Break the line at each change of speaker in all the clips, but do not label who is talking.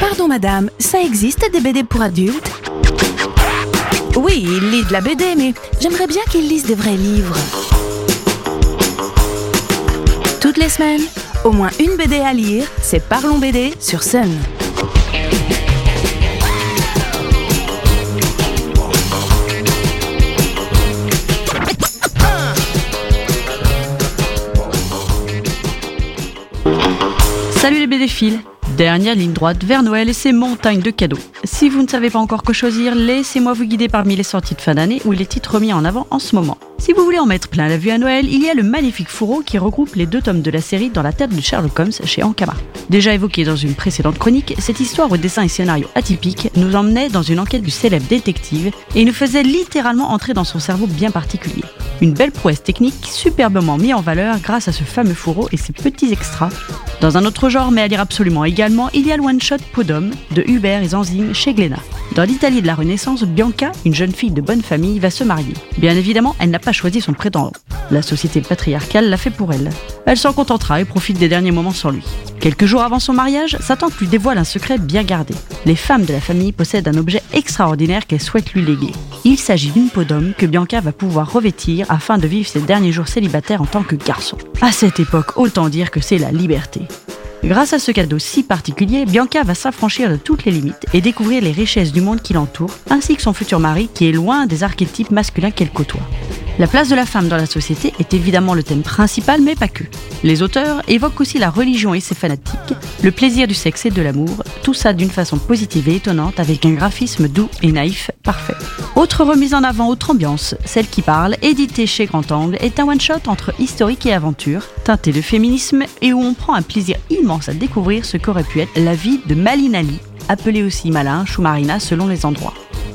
Pardon madame, ça existe des BD pour adultes? Oui, ils lisent de la BD, mais j'aimerais bien qu'ils lisent des vrais livres. Toutes les semaines, au moins une BD à lire, c'est Parlons BD sur Sun.
Salut les BD fils Dernière ligne droite vers Noël et ses montagnes de cadeaux. Si vous ne savez pas encore quoi choisir, laissez-moi vous guider parmi les sorties de fin d'année ou les titres remis en avant en ce moment. Si vous voulez en mettre plein la vue à Noël, il y a le magnifique fourreau qui regroupe les deux tomes de la série dans la tête de Sherlock Holmes chez Ankama. Déjà évoqué dans une précédente chronique, cette histoire au dessin et scénario atypique nous emmenait dans une enquête du célèbre détective et nous faisait littéralement entrer dans son cerveau bien particulier. Une belle prouesse technique superbement mise en valeur grâce à ce fameux fourreau et ses petits extras. Dans un autre genre, mais à lire absolument également, il y a le one-shot Podom de Hubert et Zanzine chez Glénat. Dans l'Italie de la Renaissance, Bianca, une jeune fille de bonne famille, va se marier. Bien évidemment, elle n'a pas choisi son prétendant. La société patriarcale l'a fait pour elle. Elle s'en contentera et profite des derniers moments sans lui. Quelques jours avant son mariage, sa tante lui dévoile un secret bien gardé. Les femmes de la famille possèdent un objet extraordinaire qu'elle souhaite lui léguer. Il s'agit d'une peau d'homme que Bianca va pouvoir revêtir afin de vivre ses derniers jours célibataires en tant que garçon. À cette époque, autant dire que c'est la liberté. Grâce à ce cadeau si particulier, Bianca va s'affranchir de toutes les limites et découvrir les richesses du monde qui l'entoure, ainsi que son futur mari qui est loin des archétypes masculins qu'elle côtoie. La place de la femme dans la société est évidemment le thème principal, mais pas que. Les auteurs évoquent aussi la religion et ses fanatiques, le plaisir du sexe et de l'amour, tout ça d'une façon positive et étonnante avec un graphisme doux et naïf parfait. Autre remise en avant, autre ambiance, celle qui parle, éditée chez Grand Angle, est un one-shot entre historique et aventure, teinté de féminisme et où on prend un plaisir immense à découvrir ce qu'aurait pu être la vie de Malinali, appelée aussi Malin, Choumarina selon les endroits.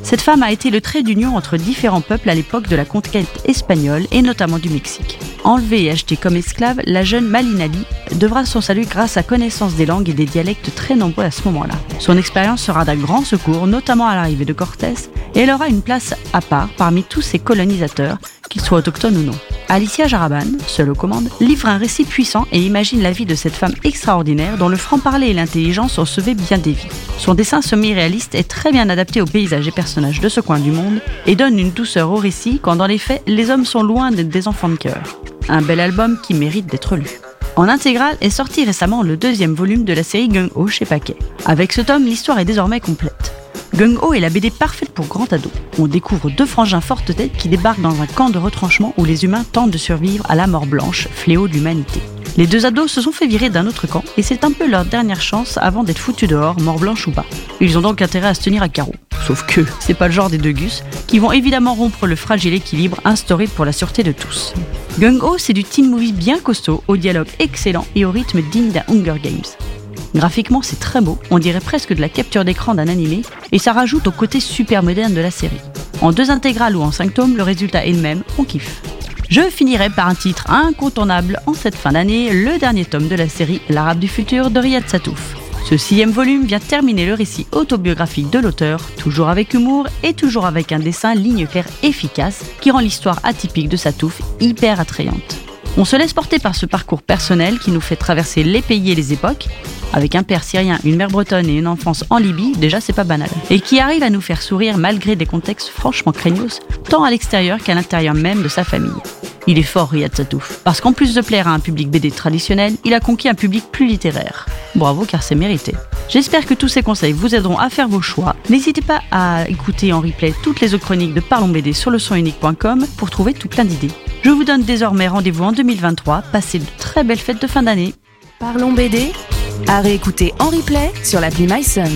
Cette femme a été le trait d'union entre différents peuples à l'époque de la conquête espagnole et notamment du Mexique. Enlevée et achetée comme esclave, la jeune Malinali devra son salut grâce à connaissance des langues et des dialectes très nombreux à ce moment-là. Son expérience sera d'un grand secours, notamment à l'arrivée de Cortés, et elle aura une place à part parmi tous ces colonisateurs, qu'ils soient autochtones ou non. Alicia Jaraban, seule aux commandes, livre un récit puissant et imagine la vie de cette femme extraordinaire dont le franc-parler et l'intelligence ont sauvé bien des vies. Son dessin semi-réaliste est très bien adapté aux paysages et personnages de ce coin du monde et donne une douceur au récit quand dans les faits, les hommes sont loin d'être des enfants de cœur. Un bel album qui mérite d'être lu. En intégrale est sorti récemment le deuxième volume de la série Gung Ho chez Paquet. Avec ce tome, l'histoire est désormais complète. Gung Ho est la BD parfaite pour grand ado. On découvre deux frangins fortes têtes qui débarquent dans un camp de retranchement où les humains tentent de survivre à la mort blanche, fléau de l'humanité. Les deux ados se sont fait virer d'un autre camp et c'est un peu leur dernière chance avant d'être foutus dehors, mort blanche ou pas. Ils ont donc intérêt à se tenir à carreau. Sauf que c'est pas le genre des deux gus qui vont évidemment rompre le fragile équilibre instauré pour la sûreté de tous. Gung Ho, c'est du teen movie bien costaud, au dialogue excellent et au rythme digne d'un Hunger Games. Graphiquement, c'est très beau, on dirait presque de la capture d'écran d'un animé, et ça rajoute au côté super moderne de la série. En deux intégrales ou en cinq tomes, le résultat est le même, on kiffe. Je finirai par un titre incontournable en cette fin d'année, le dernier tome de la série L'Arabe du futur de Riyad Satouf. Ce sixième volume vient terminer le récit autobiographique de l'auteur, toujours avec humour et toujours avec un dessin ligne claire efficace qui rend l'histoire atypique de Satouf hyper attrayante. On se laisse porter par ce parcours personnel qui nous fait traverser les pays et les époques, avec un père syrien, une mère bretonne et une enfance en Libye, déjà c'est pas banal. Et qui arrive à nous faire sourire malgré des contextes franchement craignos, tant à l'extérieur qu'à l'intérieur même de sa famille. Il est fort Riyad Satouf, parce qu'en plus de plaire à un public BD traditionnel, il a conquis un public plus littéraire. Bravo car c'est mérité. J'espère que tous ces conseils vous aideront à faire vos choix. N'hésitez pas à écouter en replay toutes les autres chroniques de Parlons BD sur le pour trouver tout plein d'idées. Je vous donne désormais rendez-vous en 2023. Passez de très belles fêtes de fin d'année.
Parlons BD à réécouter en replay sur l'appli MySun.